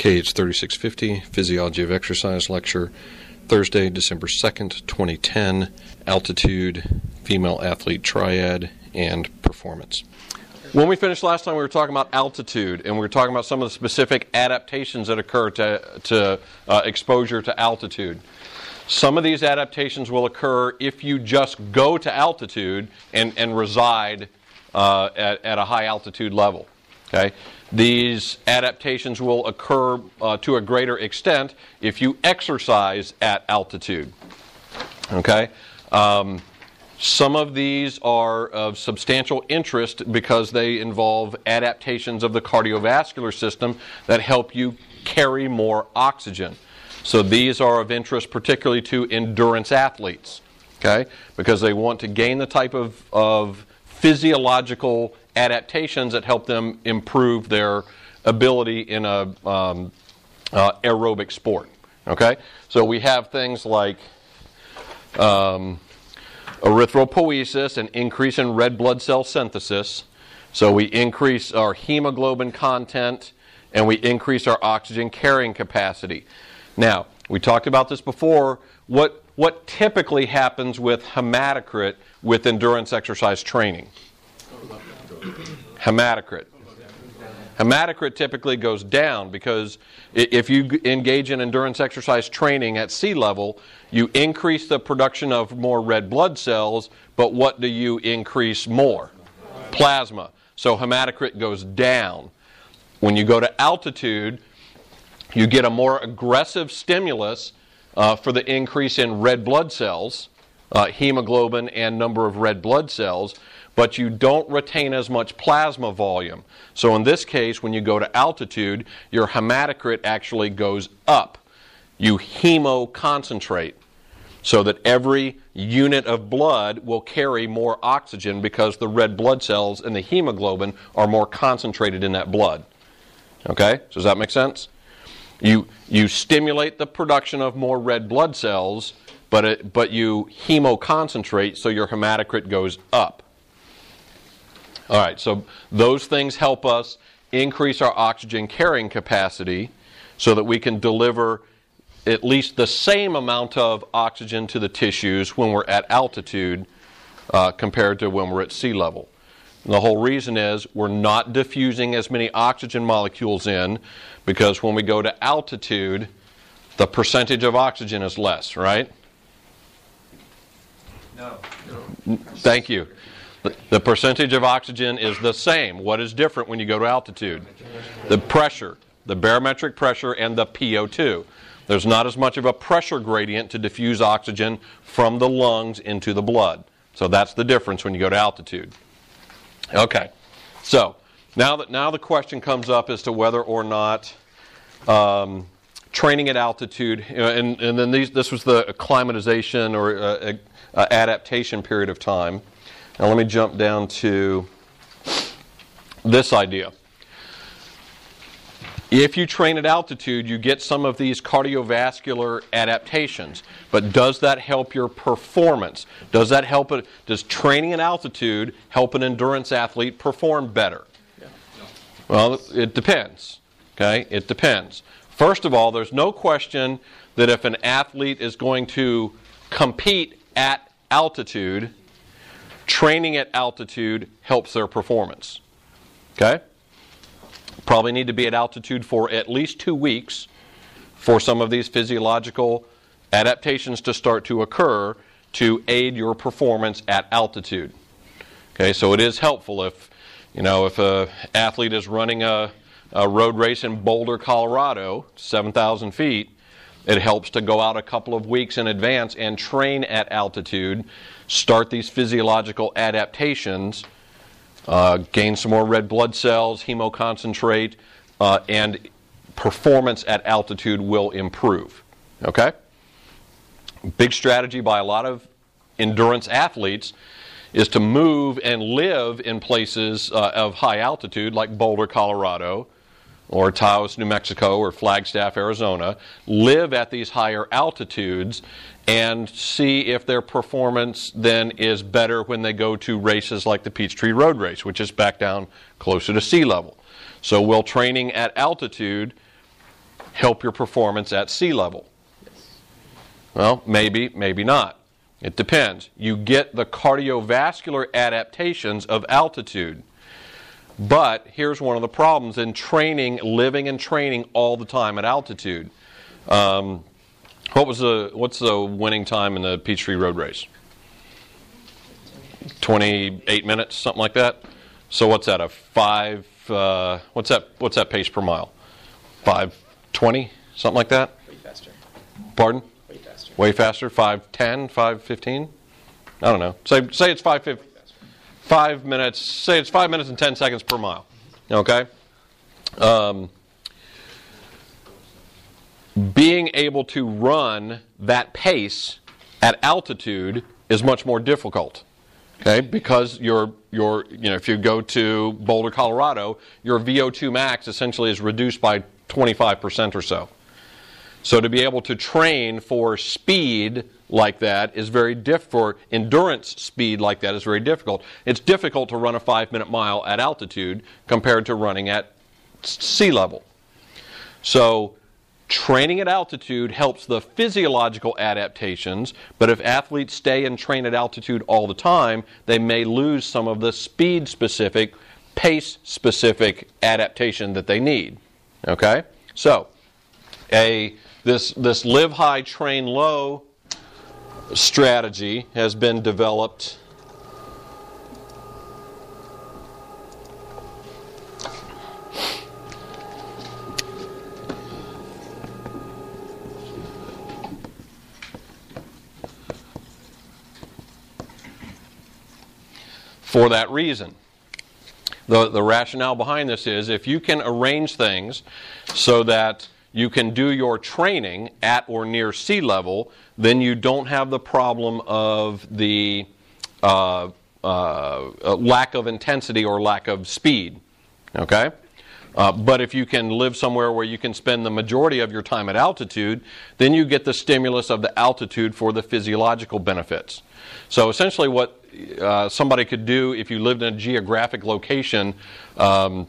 KH 3650 Physiology of Exercise lecture, Thursday, December 2nd, 2010, Altitude, Female Athlete Triad, and Performance. When we finished last time, we were talking about altitude, and we were talking about some of the specific adaptations that occur to, to uh, exposure to altitude. Some of these adaptations will occur if you just go to altitude and, and reside uh, at, at a high altitude level. Okay? These adaptations will occur uh, to a greater extent if you exercise at altitude. Okay? Um, some of these are of substantial interest because they involve adaptations of the cardiovascular system that help you carry more oxygen. So these are of interest particularly to endurance athletes, okay? Because they want to gain the type of, of physiological adaptations that help them improve their ability in a um, uh, aerobic sport. Okay, so we have things like um, erythropoiesis, an increase in red blood cell synthesis. So we increase our hemoglobin content and we increase our oxygen carrying capacity. Now, we talked about this before. What, what typically happens with hematocrit with endurance exercise training? Hematocrit. Hematocrit typically goes down because if you engage in endurance exercise training at sea level, you increase the production of more red blood cells, but what do you increase more? Plasma. So hematocrit goes down. When you go to altitude, you get a more aggressive stimulus uh, for the increase in red blood cells, uh, hemoglobin, and number of red blood cells, but you don't retain as much plasma volume. So in this case, when you go to altitude, your hematocrit actually goes up. You hemoconcentrate so that every unit of blood will carry more oxygen because the red blood cells and the hemoglobin are more concentrated in that blood. Okay? Does that make sense? You, you stimulate the production of more red blood cells, but, it, but you hemoconcentrate so your hematocrit goes up. All right, so those things help us increase our oxygen carrying capacity so that we can deliver at least the same amount of oxygen to the tissues when we're at altitude uh, compared to when we're at sea level. And the whole reason is we're not diffusing as many oxygen molecules in because when we go to altitude, the percentage of oxygen is less, right? No. Thank you. The, percentage of oxygen is the same. What is different when you go to altitude? The pressure, the barometric pressure, and the PO2. There's not as much of a pressure gradient to diffuse oxygen from the lungs into the blood. So that's the difference when you go to altitude. Okay, so now that now the question comes up as to whether or not um, training at altitude, and, and then these, this was the acclimatization or uh, uh, adaptation period of time. Now let me jump down to this idea. If you train at altitude, you get some of these cardiovascular adaptations. But does that help your performance? Does that help it? Does training at altitude help an endurance athlete perform better? Well, it depends. Okay? It depends. First of all, there's no question that if an athlete is going to compete at altitude, training at altitude helps their performance. Okay? Probably need to be at altitude for at least two weeks for some of these physiological adaptations to start to occur to aid your performance at altitude. Okay, so it is helpful if you know if a athlete is running a, a road race in Boulder, Colorado, 7,000 feet. It helps to go out a couple of weeks in advance and train at altitude, start these physiological adaptations uh, gain some more red blood cells, hemoconcentrate, uh, and performance at altitude will improve. Okay? Big strategy by a lot of endurance athletes is to move and live in places uh, of high altitude like Boulder, Colorado, or Taos, New Mexico, or Flagstaff, Arizona, live at these higher altitudes and see if their performance then is better when they go to races like the Peachtree Road Race, which is back down closer to sea level. So, will training at altitude help your performance at sea level? Well, maybe, maybe not. It depends. You get the cardiovascular adaptations of altitude. But here's one of the problems in training, living and training all the time at altitude. Um, what was the what's the winning time in the Peachtree Road Race? 28 minutes, something like that. So what's that? A five? Uh, what's that? What's that pace per mile? Five twenty, something like that. Way faster. Pardon? Way faster. Way faster. Five ten, five fifteen. I don't know. Say say it's five fif- Way faster. five minutes. Say it's five minutes and ten seconds per mile. Okay. Um, being able to run that pace at altitude is much more difficult. Okay, because your your you know if you go to Boulder, Colorado, your VO2 max essentially is reduced by 25% or so. So to be able to train for speed like that is very diff for endurance speed like that is very difficult. It's difficult to run a 5-minute mile at altitude compared to running at sea level. So training at altitude helps the physiological adaptations, but if athletes stay and train at altitude all the time, they may lose some of the speed specific, pace specific adaptation that they need. Okay? So, a this this live high train low strategy has been developed for that reason. The, the rationale behind this is if you can arrange things so that you can do your training at or near sea level, then you don't have the problem of the uh, uh, uh, lack of intensity or lack of speed. Okay? Uh, but if you can live somewhere where you can spend the majority of your time at altitude, then you get the stimulus of the altitude for the physiological benefits. So essentially, what uh, somebody could do if you lived in a geographic location. Um,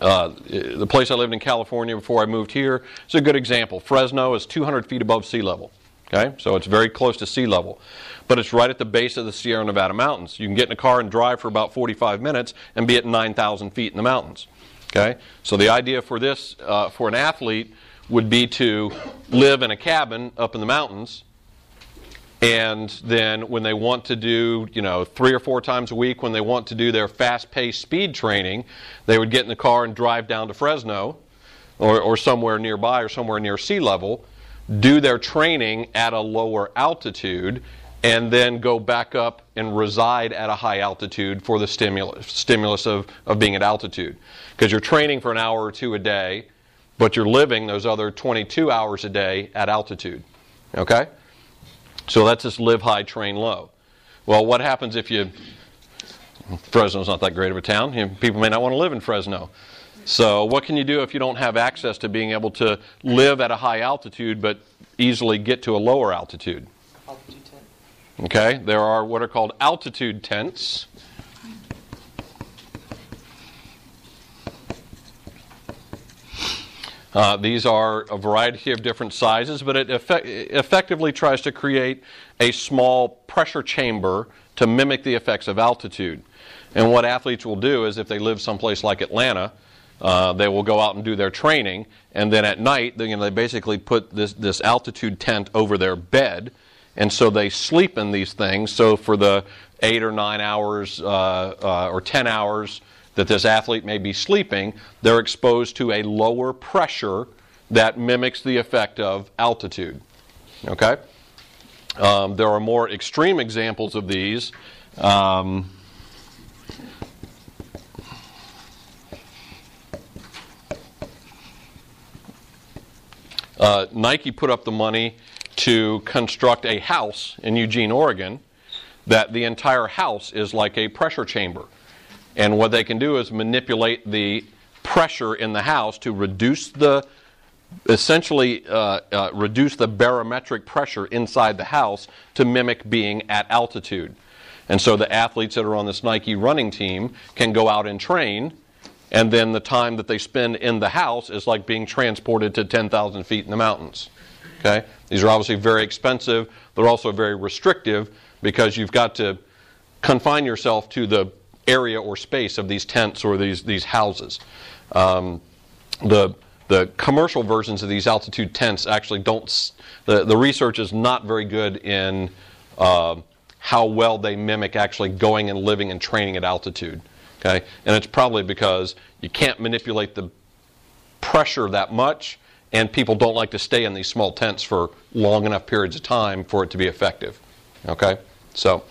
uh, the place I lived in California before I moved here is a good example. Fresno is 200 feet above sea level. Okay, so it's very close to sea level, but it's right at the base of the Sierra Nevada mountains. You can get in a car and drive for about 45 minutes and be at 9,000 feet in the mountains. Okay, so the idea for this, uh, for an athlete, would be to live in a cabin up in the mountains and then when they want to do, you know, three or four times a week, when they want to do their fast paced speed training, they would get in the car and drive down to Fresno or, or somewhere nearby or somewhere near sea level, do their training at a lower altitude, and then go back up and reside at a high altitude for the stimulus, stimulus of, of being at altitude. Because you're training for an hour or two a day, but you're living those other 22 hours a day at altitude. Okay? So that's just live high, train low. Well, what happens if you. Fresno's not that great of a town. You know, people may not want to live in Fresno. So, what can you do if you don't have access to being able to live at a high altitude but easily get to a lower altitude? Altitude 10. Okay, there are what are called altitude tents. Uh, these are a variety of different sizes, but it effect- effectively tries to create a small pressure chamber to mimic the effects of altitude. And what athletes will do is if they live someplace like Atlanta, uh, they will go out and do their training, and then at night, they, you know, they basically put this, this altitude tent over their bed, and so they sleep in these things. So for the eight or nine hours uh, uh, or ten hours that this athlete may be sleeping, they're exposed to a lower pressure that mimics the effect of altitude. Okay? Um, there are more extreme examples of these. Um, uh, Nike put up the money to construct a house in Eugene, Oregon, that the entire house is like a pressure chamber. And what they can do is manipulate the pressure in the house to reduce the essentially uh, uh, reduce the barometric pressure inside the house to mimic being at altitude. And so the athletes that are on this Nike running team can go out and train and then the time that they spend in the house is like being transported to 10,000 feet in the mountains. Okay? These are obviously very expensive. They're also very restrictive because you've got to confine yourself to the area or space of these tents or these, these houses. Um, the, the commercial versions of these altitude tents actually don't, the, the research is not very good in uh, how well they mimic actually going and living and training at altitude. Okay? And it's probably because you can't manipulate the pressure that much, and people don't like to stay in these small tents for long enough periods of time for it to be effective. Okay? So,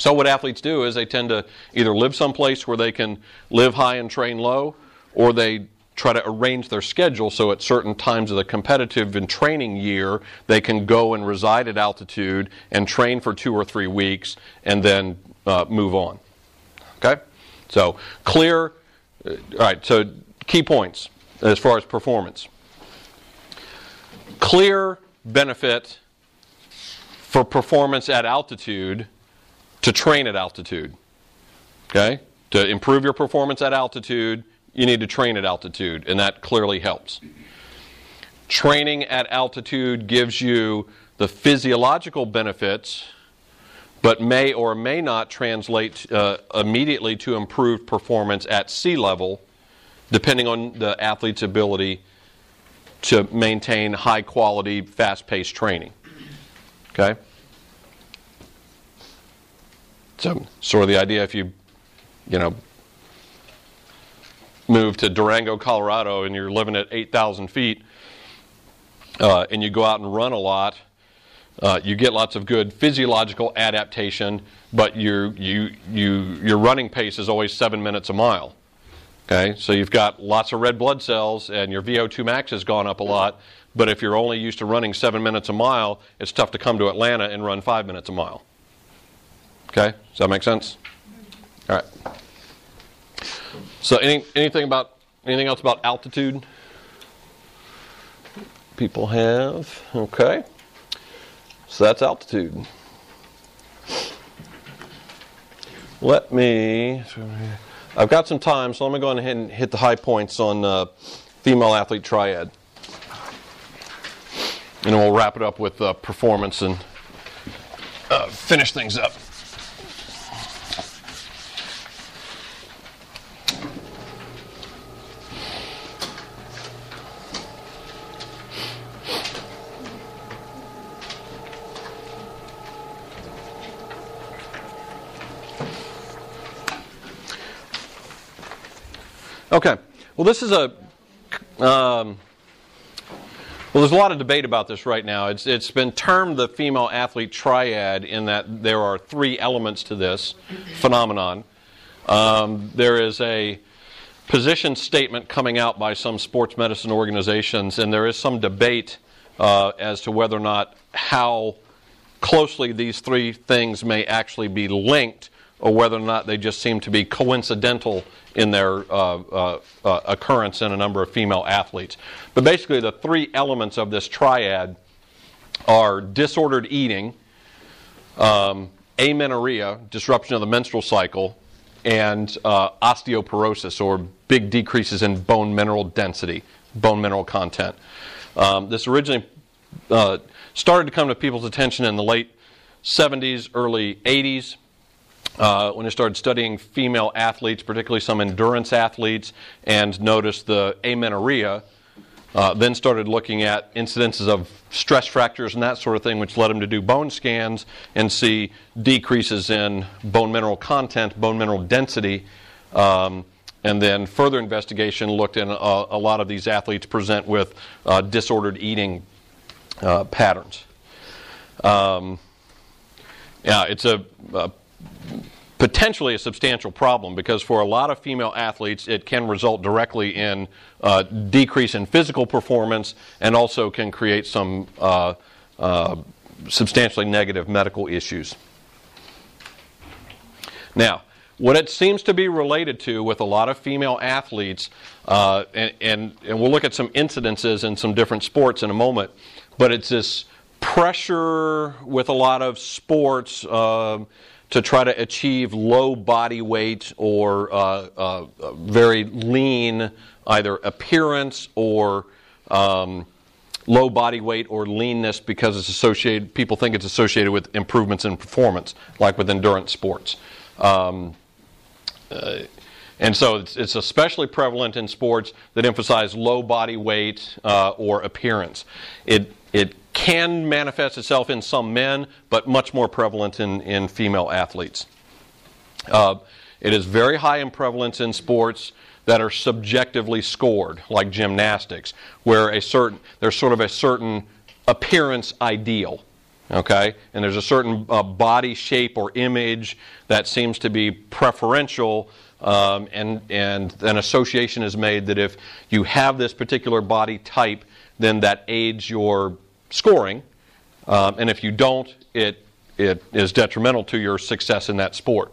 so what athletes do is they tend to either live someplace where they can live high and train low, or they try to arrange their schedule so at certain times of the competitive and training year they can go and reside at altitude and train for two or three weeks and then uh, move on. Okay? So clear, uh, all right, so key points as far as performance. Clear benefit for performance at altitude to train at altitude. Okay? To improve your performance at altitude, you need to train at altitude, and that clearly helps. Training at altitude gives you the physiological benefits but may or may not translate uh, immediately to improved performance at sea level, depending on the athlete's ability to maintain high quality, fast paced training. Okay? So, sort of the idea if you, you know, move to Durango, Colorado, and you're living at 8,000 feet, uh, and you go out and run a lot uh, you get lots of good physiological adaptation, but your, you, you, your running pace is always seven minutes a mile. Okay, so you've got lots of red blood cells and your VO2 max has gone up a lot, but if you're only used to running seven minutes a mile, it's tough to come to Atlanta and run five minutes a mile. Okay, does that make sense? All right. So, any, anything about anything else about altitude? People have okay. So that's altitude. Let me, I've got some time, so let me go ahead and hit the high points on uh, female athlete triad. And then we'll wrap it up with uh, performance and uh, finish things up. Okay. Well, this is a. Um, well, there's a lot of debate about this right now. It's, it's been termed the female athlete triad in that there are three elements to this phenomenon. Um, there is a position statement coming out by some sports medicine organizations, and there is some debate uh, as to whether or not how closely these three things may actually be linked or whether or not they just seem to be coincidental in their uh, uh, uh, occurrence in a number of female athletes. But basically, the three elements of this triad are disordered eating, um, amenorrhea, disruption of the menstrual cycle, and uh, osteoporosis, or big decreases in bone mineral density, bone mineral content. Um, this originally uh, started to come to people's attention in the late 70s, early 80s uh, when I started studying female athletes, particularly some endurance athletes, and noticed the amenorrhea, uh, then started looking at incidences of stress fractures and that sort of thing, which led him to do bone scans and see decreases in bone mineral content, bone mineral density. Um, and then further investigation looked at a, a, lot of these athletes present with uh, disordered eating uh, patterns. Um, yeah, it's a, a potentially a substantial problem because for a lot of female athletes, it can result directly in uh, decrease in physical performance and also can create some uh, uh, substantially negative medical issues. Now, what it seems to be related to with a lot of female athletes, uh, and, and, and, we'll look at some incidences in some different sports in a moment, but it's this pressure with a lot of sports. Uh, to try to achieve low body weight or uh, uh, very lean either appearance or um, low body weight or leanness because it's associated people think it's associated with improvements in performance like with endurance sports um, uh, and so it's, it's, especially prevalent in sports that emphasize low body weight uh, or appearance. It, it can manifest itself in some men, but much more prevalent in, in female athletes. Uh, it is very high in prevalence in sports that are subjectively scored, like gymnastics, where a certain there's sort of a certain appearance ideal, okay, and there's a certain uh, body shape or image that seems to be preferential um, and, and an association is made that if you have this particular body type, then that aids your scoring. Um, and if you don't, it, it is detrimental to your success in that sport.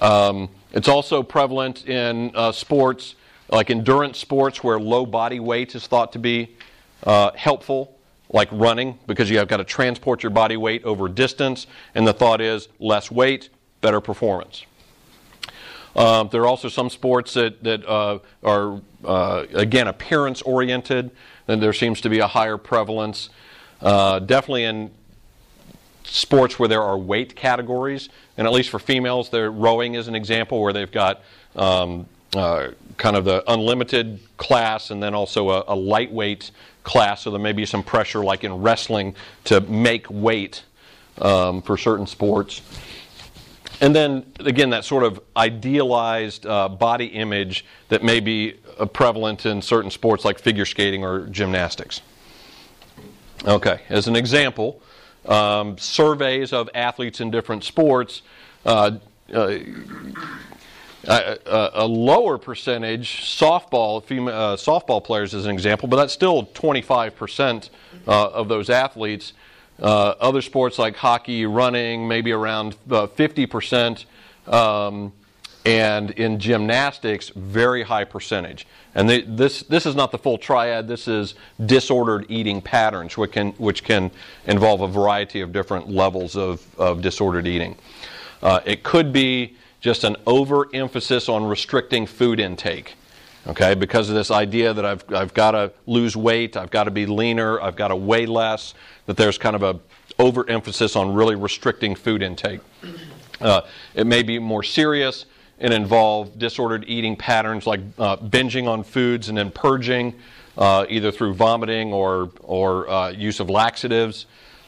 Um, it's also prevalent in uh, sports like endurance sports where low body weight is thought to be uh, helpful, like running, because you have got to transport your body weight over distance, and the thought is less weight, better performance. Um, there are also some sports that, that uh, are, uh, again, appearance oriented, and there seems to be a higher prevalence. Uh, definitely in sports where there are weight categories, and at least for females, there rowing is an example where they've got um, uh, kind of the unlimited class and then also a, a, lightweight class, so there may be some pressure, like in wrestling, to make weight um, for certain sports. And then, again, that sort of idealized uh, body image that may be prevalent in certain sports like figure skating or gymnastics. Okay, as an example, um, surveys of athletes in different sports, uh, uh a, a, lower percentage softball female, uh, softball players as an example, but that's still 25% uh, of those athletes uh, other sports like hockey, running, maybe around uh, 50%. Um, and in gymnastics, very high percentage. And they, this, this is not the full triad, this is disordered eating patterns, which can, which can involve a variety of different levels of, of disordered eating. Uh, it could be just an overemphasis on restricting food intake. Okay, because of this idea that I've, I've got to lose weight, I've got to be leaner, I've got to weigh less, that there's kind of a overemphasis on really restricting food intake. Uh, it may be more serious and involve disordered eating patterns like uh, binging on foods and then purging, uh, either through vomiting or, or uh, use of laxatives.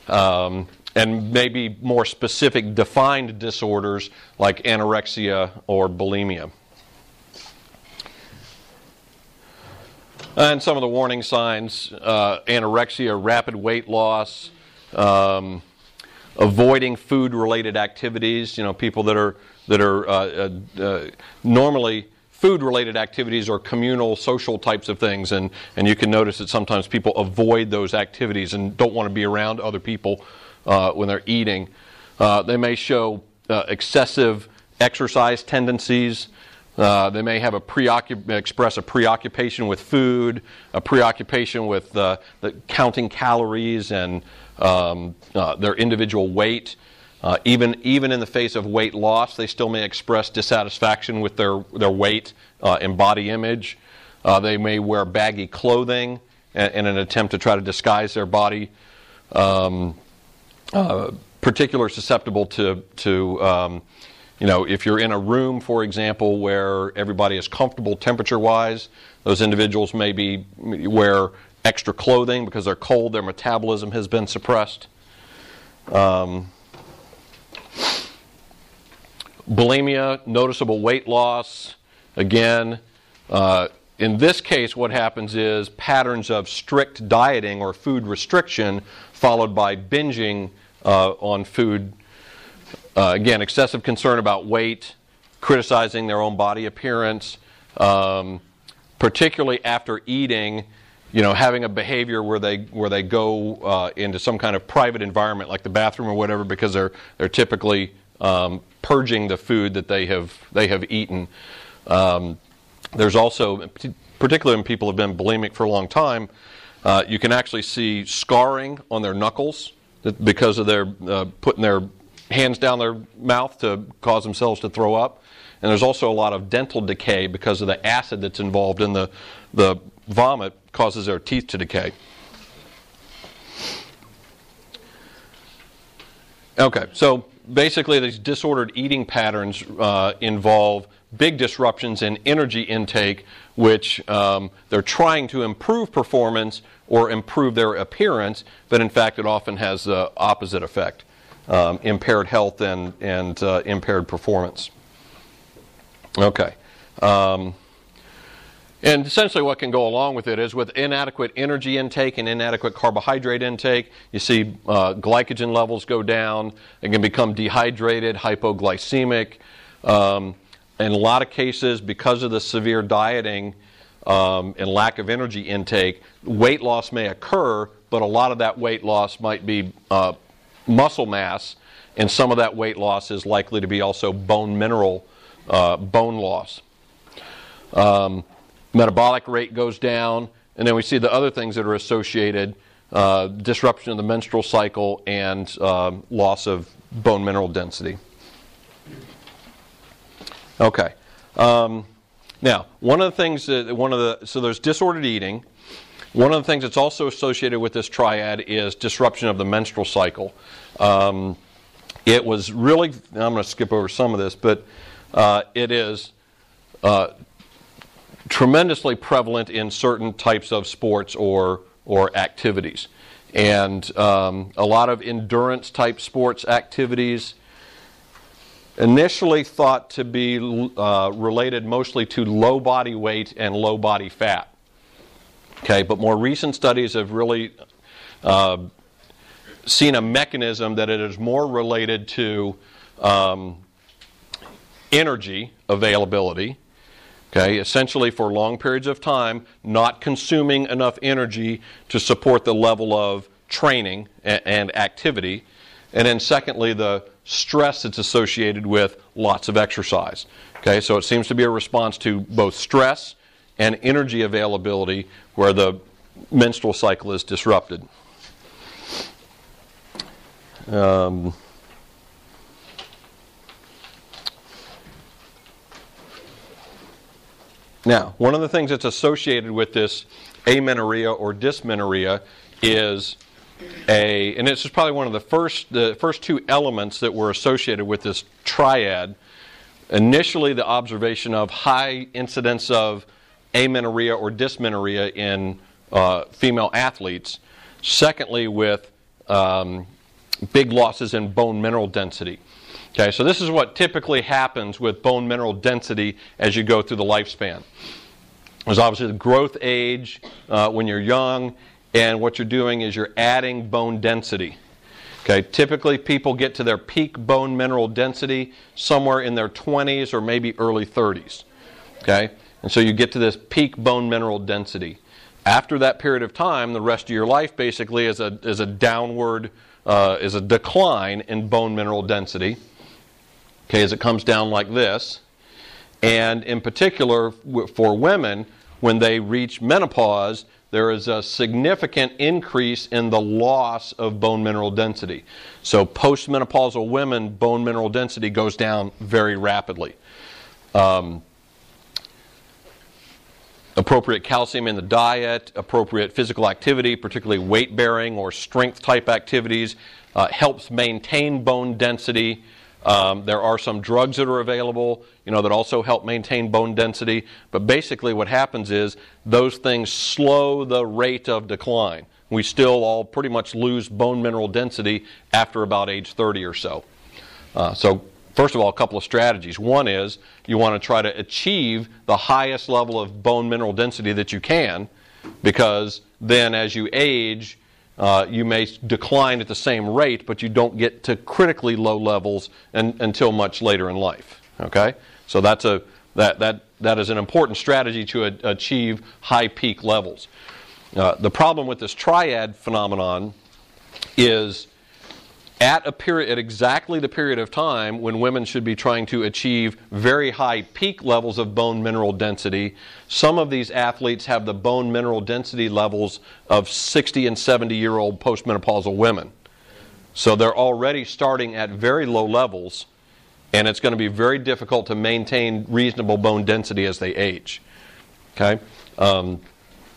Um, and maybe more specific defined disorders like anorexia or bulimia. And some of the warning signs uh, anorexia, rapid weight loss, um, avoiding food related activities. You know, people that are, that are uh, uh, uh normally food related activities or communal social types of things. And, and you can notice that sometimes people avoid those activities and don't want to be around other people uh, when they're eating. Uh, they may show excessive exercise tendencies. Uh, they may have a preoccup- express a preoccupation with food, a preoccupation with uh, the counting calories and um, uh, their individual weight. Uh, even even in the face of weight loss, they still may express dissatisfaction with their their weight uh, and body image. Uh, they may wear baggy clothing in, in, an attempt to try to disguise their body. Um, particular susceptible to to um, you know, if you're in a room, for example, where everybody is comfortable temperature wise, those individuals may be wear extra clothing because they're cold, their metabolism has been suppressed. Um, bulimia, noticeable weight loss. Again, uh, in this case, what happens is patterns of strict dieting or food restriction followed by binging uh, on food uh, again, excessive concern about weight, criticizing their own body appearance, um, particularly after eating. You know, having a behavior where they where they go uh, into some kind of private environment like the bathroom or whatever because they're they're typically um, purging the food that they have they have eaten. Um, there's also, particularly when people have been bulimic for a long time, uh, you can actually see scarring on their knuckles because of their uh, putting their hands down their mouth to cause themselves to throw up. And there's also a lot of dental decay because of the acid that's involved in the, the vomit causes their teeth to decay. Okay, so basically, these disordered eating patterns uh, involve big disruptions in energy intake, which um, they're trying to improve performance or improve their appearance, but in fact, it often has the opposite effect um, impaired health and, and uh, impaired performance. Okay. Um, and essentially, what can go along with it is with inadequate energy intake and inadequate carbohydrate intake, you see uh, glycogen levels go down. It can become dehydrated, hypoglycemic. Um, in a lot of cases, because of the severe dieting um, and lack of energy intake, weight loss may occur, but a lot of that weight loss might be uh, muscle mass, and some of that weight loss is likely to be also bone mineral uh, bone loss. Um, metabolic rate goes down, and then we see the other things that are associated uh, disruption of the menstrual cycle and um, loss of bone mineral density. Okay. Um, now, one of the things that one of the so there's disordered eating. One of the things that's also associated with this triad is disruption of the menstrual cycle. Um, it was really I'm going to skip over some of this, but uh, it is uh, tremendously prevalent in certain types of sports or, or activities. And um, a lot of endurance type sports activities, initially thought to be uh, related mostly to low body weight and low body fat. Okay, but more recent studies have really uh, seen a mechanism that it is more related to um, energy availability Okay, essentially for long periods of time, not consuming enough energy to support the level of training and, activity. And then, secondly, the stress that's associated with lots of exercise. Okay, so it seems to be a response to both stress and energy availability where the menstrual cycle is disrupted. Um, Now, one of the things that's associated with this amenorrhea or dysmenorrhea is a, and this is probably one of the first, the first two elements that were associated with this triad. Initially, the observation of high incidence of amenorrhea or dysmenorrhea in uh, female athletes. Secondly, with um, big losses in bone mineral density. Okay, so this is what typically happens with bone mineral density as you go through the lifespan. There's obviously the growth age uh, when you're young, and what you're doing is you're adding bone density. Okay, typically people get to their peak bone mineral density somewhere in their 20s or maybe early 30s. Okay, and so you get to this peak bone mineral density. After that period of time, the rest of your life basically is a, is a downward, uh, is a decline in bone mineral density okay, as it comes down like this. And in particular, for women, when they reach menopause, there is a significant increase in the loss of bone mineral density. So, postmenopausal women, bone mineral density goes down very rapidly. Um, appropriate calcium in the diet, appropriate physical activity, particularly weight bearing or strength type activities, uh, helps maintain bone density. Um, there are some drugs that are available, you know, that also help maintain bone density. But basically, what happens is those things slow the rate of decline. We still all pretty much lose bone mineral density after about age 30 or so. Uh, so, first of all, a couple of strategies. One is you want to try to achieve the highest level of bone mineral density that you can, because then as you age, uh, you may decline at the same rate, but you don't get to critically low levels and, until much later in life. Okay, so that's a that that that is an important strategy to a, achieve high peak levels. Uh, the problem with this triad phenomenon is at a period at exactly the period of time when women should be trying to achieve very high peak levels of bone mineral density some of these athletes have the bone mineral density levels of 60 and 70 year old postmenopausal women So they're already starting at very low levels, and it's going to be very difficult to maintain reasonable bone density as they age. Okay? Um,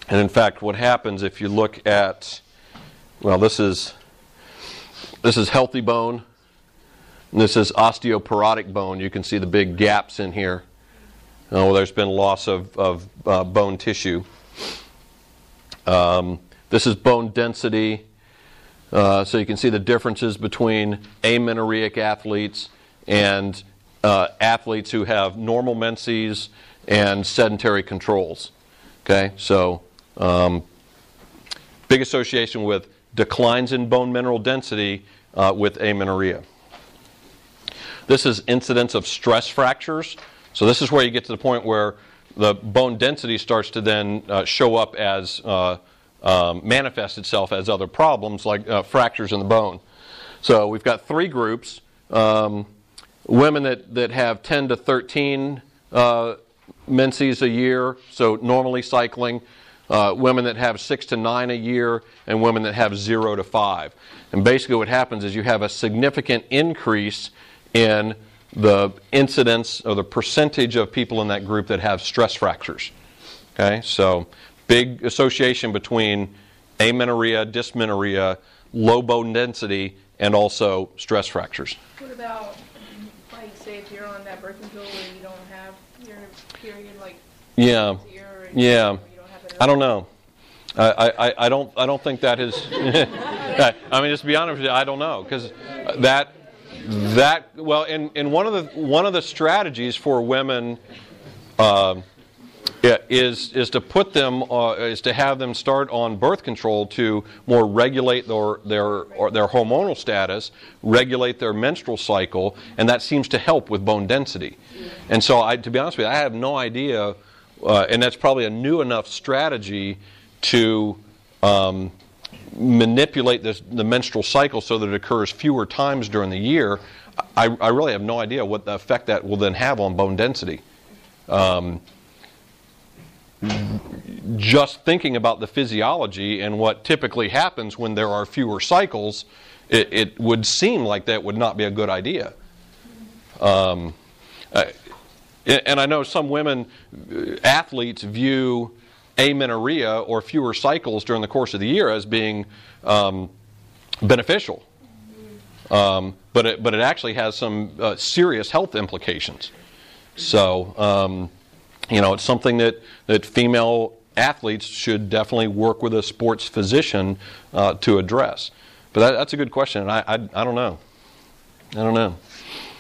and in fact, what happens if you look at, well, this is this is healthy bone. And this is osteoporotic bone. You can see the big gaps in here. Oh, there's been loss of, of uh, bone tissue. Um, this is bone density. Uh, so you can see the differences between amenorrheic athletes and uh, athletes who have normal menses and sedentary controls. Okay, so um, big association with declines in bone mineral density uh, with amenorrhea. This is incidence of stress fractures. So this is where you get to the point where the bone density starts to then uh, show up as uh, um, manifest itself as other problems like uh, fractures in the bone. So we've got three groups: um, women that that have 10 to 13 uh, menses a year, so normally cycling. Uh, women that have six to nine a year, and women that have zero to five. And basically, what happens is you have a significant increase in the incidence or the percentage of people in that group that have stress fractures. Okay, so big association between amenorrhea, dysmenorrhea, low bone density, and also stress fractures. What about, like, say if you're on that birth control where you don't have your period, like, Yeah, year or you yeah. I don't know. I, I, I don't I don't think that is. I mean, just to be honest with you, I don't know because that that well, in, in one of the one of the strategies for women yeah, is is to put them uh, is to have them start on birth control to more regulate their their their hormonal status, regulate their menstrual cycle, and that seems to help with bone density. And so, I, to be honest with you, I have no idea, uh, and that's probably a new enough strategy to um, manipulate this, the menstrual cycle so that it occurs fewer times during the year. I, I really have no idea what the effect that will then have on bone density. Um, just thinking about the physiology and what typically happens when there are fewer cycles, it, it would seem like that would not be a good idea. Um, and I know some women, uh, athletes, view amenorrhea or fewer cycles during the course of the year as being um, beneficial. Um, but, it, but it actually has some uh, serious health implications. So, um, you know, it's something that, that female athletes should definitely work with a sports physician uh, to address. But that, that's a good question. I, I, I don't know. I don't know.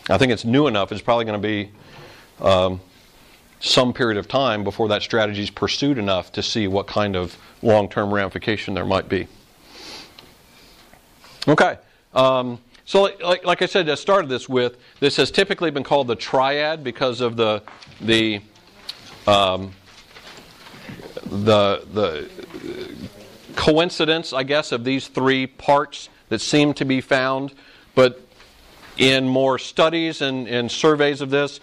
I think it's new enough. It's probably going to be um, some period of time before that strategy is pursued enough to see what kind of long term ramification there might be. Okay. Um, so, like, like, I said, I started this with this has typically been called the triad because of the the um, the the coincidence, I guess, of these three parts that seem to be found. But in more studies and, and surveys of this,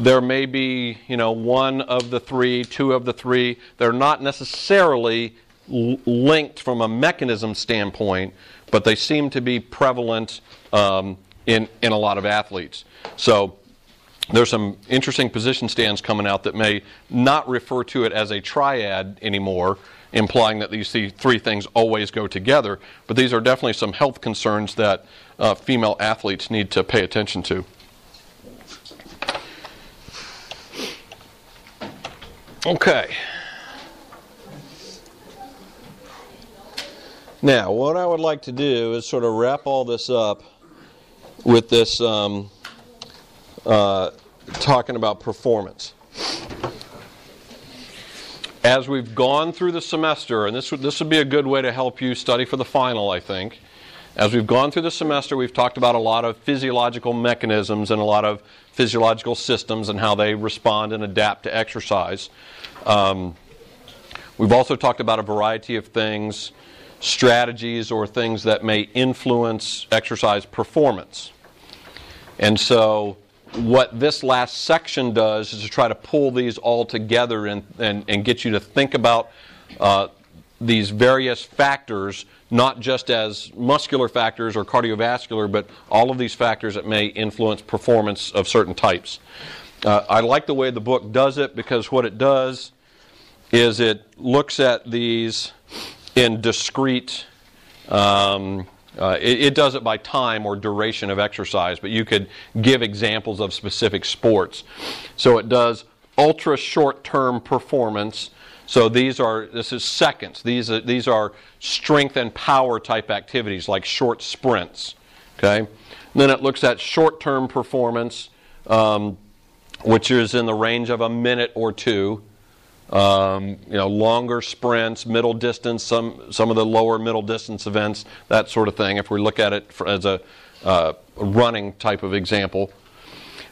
there may be, you know, one of the three, two of the three. They're not necessarily linked from a mechanism standpoint, but they seem to be prevalent um, in, in a lot of athletes. So there's some interesting position stands coming out that may not refer to it as a triad anymore, implying that these three things always go together. But these are definitely some health concerns that uh, female athletes need to pay attention to. Okay. Now, what I would like to do is sort of wrap all this up with this um, uh, talking about performance. As we've gone through the semester, and this would, this would be a good way to help you study for the final, I think. As we've gone through the semester, we've talked about a lot of physiological mechanisms and a lot of physiological systems and how they respond and adapt to exercise. Um, we've also talked about a variety of things, strategies or things that may influence exercise performance. And so, what this last section does is to try to pull these all together and, and, and get you to think about uh, these various factors, not just as muscular factors or cardiovascular, but all of these factors that may influence performance of certain types. Uh, I like the way the book does it because what it does is it looks at these in discrete. Um, uh, it, it, does it by time or duration of exercise, but you could give examples of specific sports. So it does ultra short term performance. So these are this is seconds. These are, these are strength and power type activities like short sprints. Okay. And then it looks at short term performance, um, which is in the range of a minute or two. Um, you know, longer sprints, middle distance, some some of the lower middle distance events, that sort of thing. If we look at it as a uh, running type of example,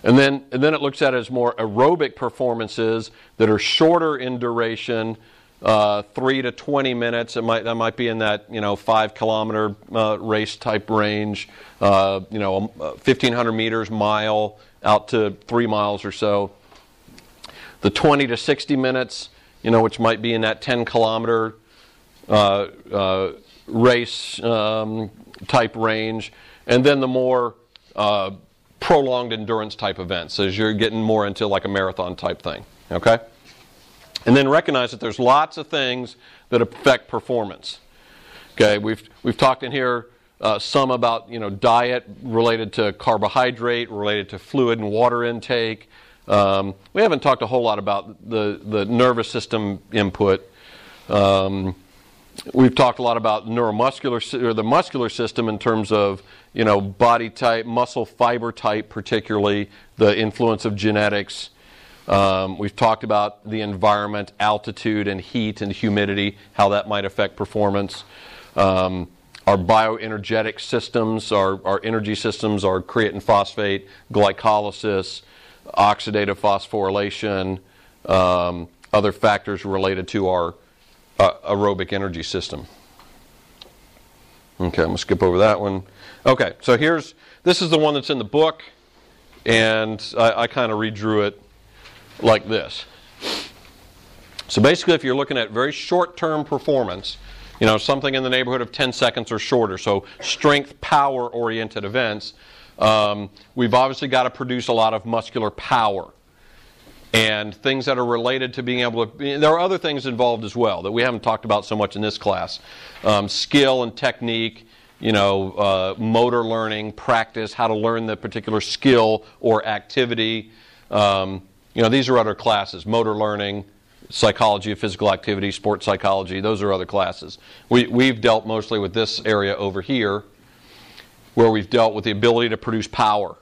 and then and then it looks at it as more aerobic performances that are shorter in duration, uh, three to twenty minutes. It might that might be in that you know five kilometer uh, race type range. Uh, you know, uh, fifteen hundred meters, mile out to three miles or so the 20 to 60 minutes, you know, which might be in that 10 kilometer uh, uh, race um, type range, and then the more uh, prolonged endurance type events as you're getting more into like a marathon type thing. Okay? And then recognize that there's lots of things that affect performance. Okay, we've, we've talked in here uh, some about you know diet related to carbohydrate, related to fluid and water intake, um, we haven't talked a whole lot about the, the nervous system input. Um, we've talked a lot about neuromuscular or the muscular system in terms of you know body type, muscle fiber type, particularly the influence of genetics. Um, we've talked about the environment, altitude, and heat and humidity, how that might affect performance. Um, our bioenergetic systems, our, our energy systems, our creatine phosphate, glycolysis, oxidative phosphorylation, um, other factors related to our uh, aerobic energy system. Okay, I'm going to skip over that one. Okay, so here's this is the one that's in the book, and I, I kind of redrew it like this. So basically, if you're looking at very short term performance, you know, something in the neighborhood of 10 seconds or shorter, so strength power oriented events, um, we've obviously got to produce a lot of muscular power and things that are related to being able to. There are other things involved as well that we haven't talked about so much in this class um, skill and technique, you know, uh, motor learning, practice, how to learn the particular skill or activity. Um, you know, these are other classes motor learning, psychology of physical activity, sports psychology, those are other classes. We, we've dealt mostly with this area over here where we've dealt with the ability to produce power.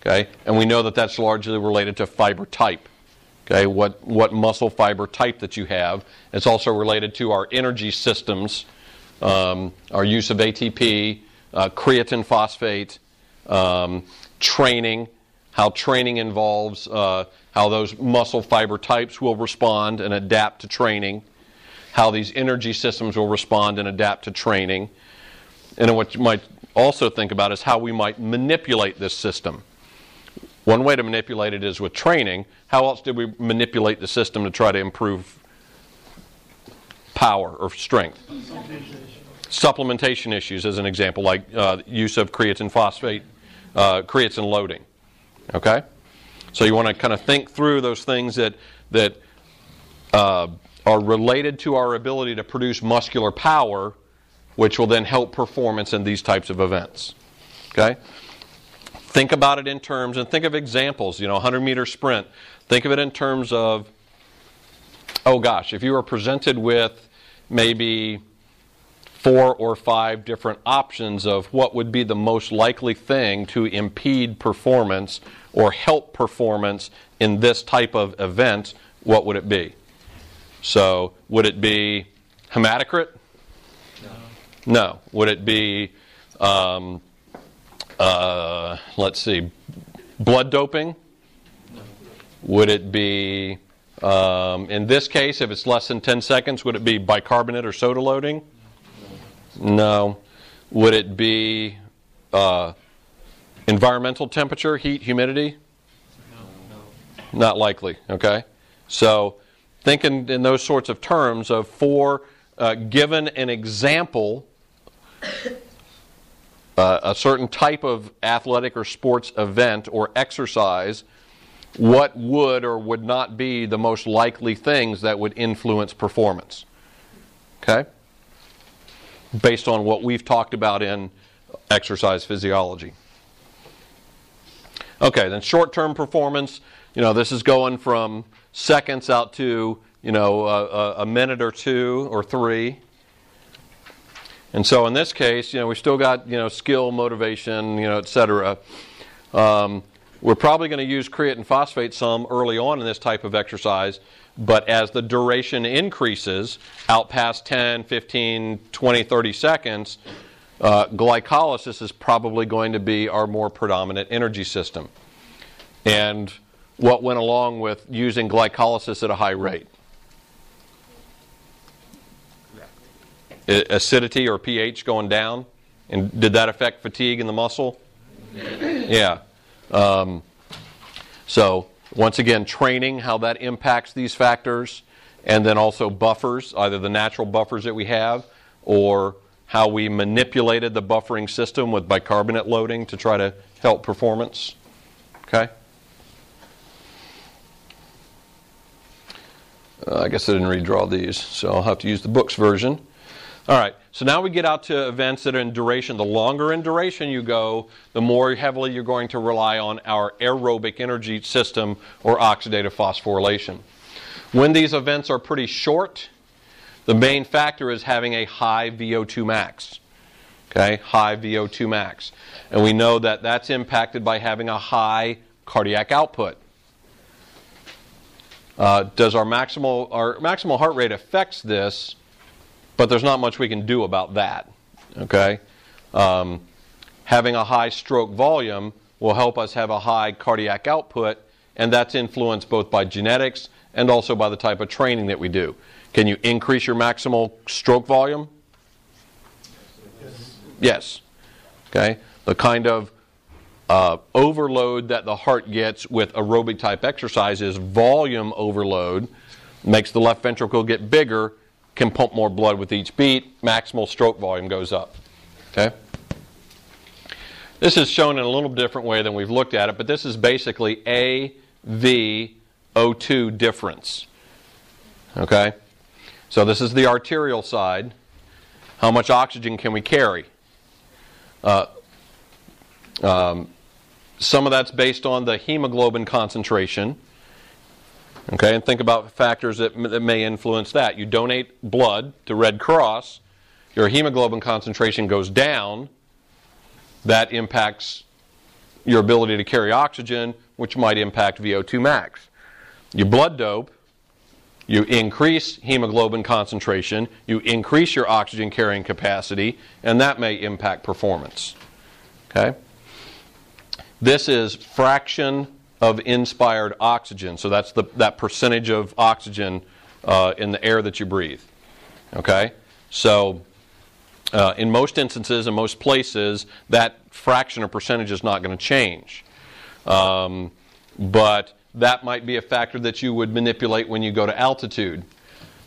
Okay? And we know that that's largely related to fiber type. Okay? What, what muscle fiber type that you have. It's also related to our energy systems, um, our use of ATP, uh, creatine phosphate, um, training, how training involves uh, how those muscle fiber types will respond and adapt to training, how these energy systems will respond and adapt to training, and what you might also think about is how we might manipulate this system. One way to manipulate it is with training. How else did we manipulate the system to try to improve power or strength? Supplementation issues, as an example, like uh, use of creatine phosphate, uh, creatine loading. Okay? So you want to kind of think through those things that, that uh, are related to our ability to produce muscular power which will then help performance in these types of events. Okay? Think about it in terms, and think of examples, you know, 100 meter sprint. Think of it in terms of, oh gosh, if you were presented with maybe four or five different options of what would be the most likely thing to impede performance or help performance in this type of event, what would it be? So, would it be hematocrit? No. Would it be, um, uh, let's see, blood doping? Would it be, um, in this case, if it's less than 10 seconds, would it be bicarbonate or soda loading? No. Would it be uh, environmental temperature, heat, humidity? No. no. Not likely, okay? So think in, in those sorts of terms of four uh, given an example, uh, a certain type of athletic or sports event or exercise, what would or would not be the most likely things that would influence performance? Okay? Based on what we've talked about in exercise physiology. Okay, then short term performance, you know, this is going from seconds out to, you know, a, a minute or two or three. And so in this case, you know, we still got, you know, skill, motivation, you know, et cetera. Um, we're probably going to use creatine phosphate some early on in this type of exercise, but as the duration increases out past 10, 15, 20, 30 seconds, uh, glycolysis is probably going to be our more predominant energy system. And what went along with using glycolysis at a high rate? Acidity or pH going down? And did that affect fatigue in the muscle? Yeah. Um, so, once again, training, how that impacts these factors, and then also buffers, either the natural buffers that we have or how we manipulated the buffering system with bicarbonate loading to try to help performance. Okay? Uh, I guess I didn't redraw these, so I'll have to use the book's version. All right, so now we get out to events that are in duration. The longer in duration you go, the more heavily you're going to rely on our aerobic energy system or oxidative phosphorylation. When these events are pretty short, the main factor is having a high VO2 max. Okay, high VO2 max. And we know that that's impacted by having a high cardiac output. Uh, does our maximal our maximal heart rate affects this, but there's not much we can do about that. Okay, um, having a high stroke volume will help us have a high cardiac output, and that's influenced both by genetics and also by the type of training that we do. Can you increase your maximal stroke volume? Yes. Okay. The kind of uh, overload that the heart gets with aerobic type exercise is volume overload, makes the left ventricle get bigger, can pump more blood with each beat, maximal stroke volume goes up. Okay? This is shown in a little different way than we've looked at it, but this is basically A, V, O2 difference. Okay? So this is the arterial side. How much oxygen can we carry? Uh, um, some of that's based on the hemoglobin concentration. Okay, and think about factors that, that may influence that. You donate blood to Red Cross, your hemoglobin concentration goes down. That impacts your ability to carry oxygen, which might impact VO2 max. Your blood dope you increase hemoglobin concentration, you increase your oxygen carrying capacity, and that may impact performance. Okay? This is fraction of inspired oxygen. So that's the, that percentage of oxygen uh, in the air that you breathe. Okay? So uh, in most instances, in most places, that fraction or percentage is not going to change. Um, but that might be a factor that you would manipulate when you go to altitude.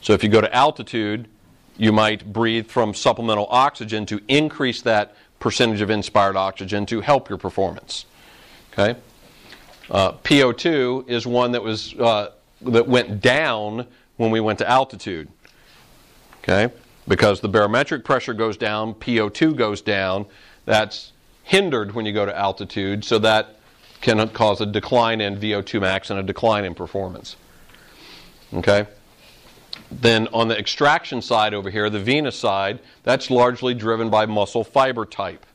So if you go to altitude, you might breathe from supplemental oxygen to increase that percentage of inspired oxygen to help your performance. Okay. Uh, PO2 is one that was uh, that went down when we went to altitude. Okay, because the barometric pressure goes down, PO2 goes down. That's hindered when you go to altitude, so that can cause a decline in VO2 max and a decline in performance. Okay? Then on the extraction side over here, the venous side, that's largely driven by muscle fiber type.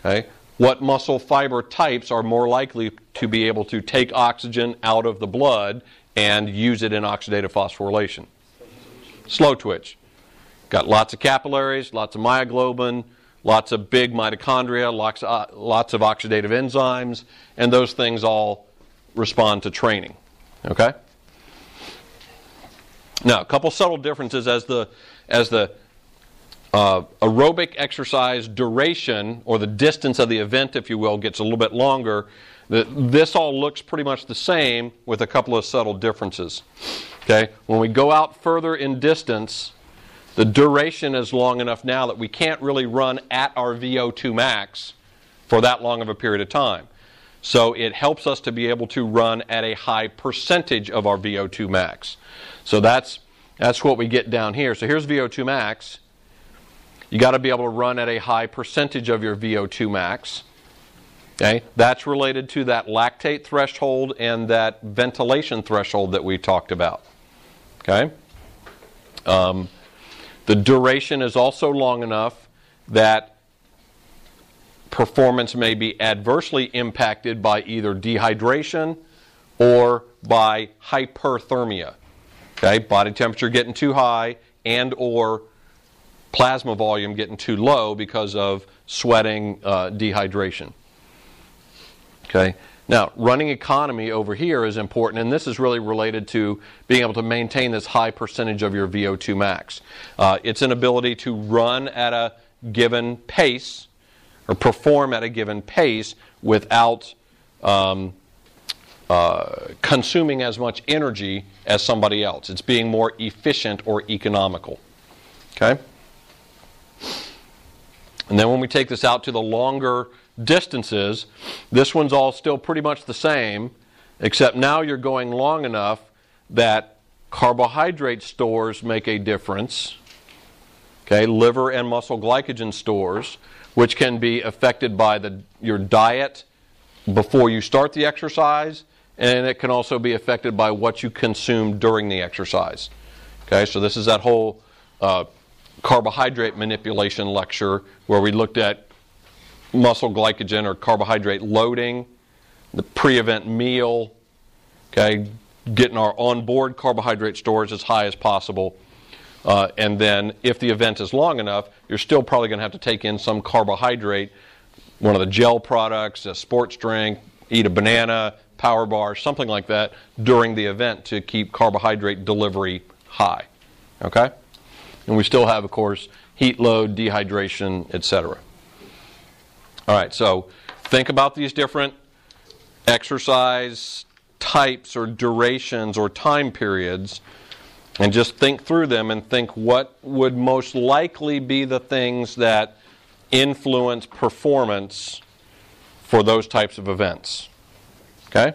Okay? What muscle fiber types are more likely to be able to take oxygen out of the blood and use it in oxidative phosphorylation? Slow twitch. Got lots of capillaries, lots of myoglobin, lots of big mitochondria, lots, uh, lots of oxidative enzymes, and those things all respond to training. Okay? Now, a couple subtle differences as the as the uh, aerobic exercise duration or the distance of the event, if you will, gets a little bit longer. The, this all looks pretty much the same with a couple of subtle differences. Okay, when we go out further in distance, the duration is long enough now that we can't really run at our VO2 max for that long of a period of time. So it helps us to be able to run at a high percentage of our VO2 max. So that's that's what we get down here. So here's VO2 max. You got to be able to run at a high percentage of your VO2 max. Okay? That's related to that lactate threshold and that ventilation threshold that we talked about. Okay? Um, the duration is also long enough that performance may be adversely impacted by either dehydration or by hyperthermia. Okay, body temperature getting too high and or plasma volume getting too low because of sweating, uh, dehydration. Okay. Now, running economy over here is important, and this is really related to being able to maintain this high percentage of your VO2 max. Uh, it's an ability to run at a given pace or perform at a given pace without um, uh, consuming as much energy as somebody else. It's being more efficient or economical. Okay? And then when we take this out to the longer distances, this one's all still pretty much the same, except now you're going long enough that carbohydrate stores make a difference. Okay, liver and muscle glycogen stores, which can be affected by the, your diet before you start the exercise, and it can also be affected by what you consume during the exercise. Okay, so this is that whole uh, carbohydrate manipulation lecture where we looked at muscle glycogen or carbohydrate loading, the pre event meal, okay, getting our onboard carbohydrate stores as high as possible. Uh, and then, if the event is long enough, you're still probably going to have to take in some carbohydrate, one of the gel products, a sports drink, eat a banana, power bar, something like that during the event to keep carbohydrate delivery high. Okay? And we still have, of course, heat load, dehydration, etc. All right, so think about these different exercise types or durations or time periods and just think through them and think what would most likely be the things that influence performance for those types of events. Okay?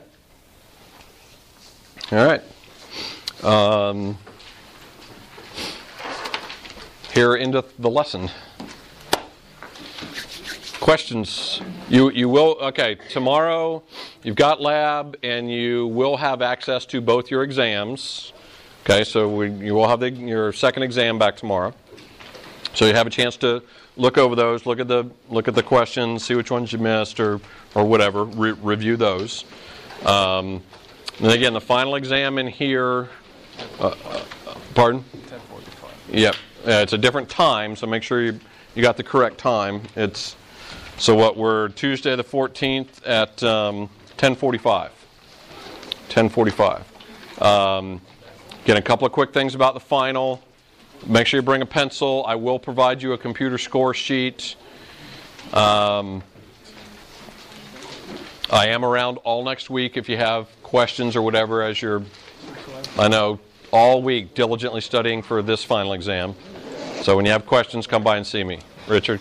All right. Um, here into the lesson. Questions? You you will okay tomorrow. You've got lab, and you will have access to both your exams. Okay, so we, you will have the, your second exam back tomorrow. So you have a chance to look over those, look at the look at the questions, see which ones you missed, or or whatever. Re- review those. Um, and again, the final exam in here. Uh, uh, pardon? 1045. Yep. Uh, it's a different time, so make sure you you got the correct time. It's so what we're Tuesday the 14th at um, 10:45. 10:45. Um, Again, a couple of quick things about the final. Make sure you bring a pencil. I will provide you a computer score sheet. Um, I am around all next week if you have questions or whatever as you're, I know, all week diligently studying for this final exam. So when you have questions, come by and see me. Richard?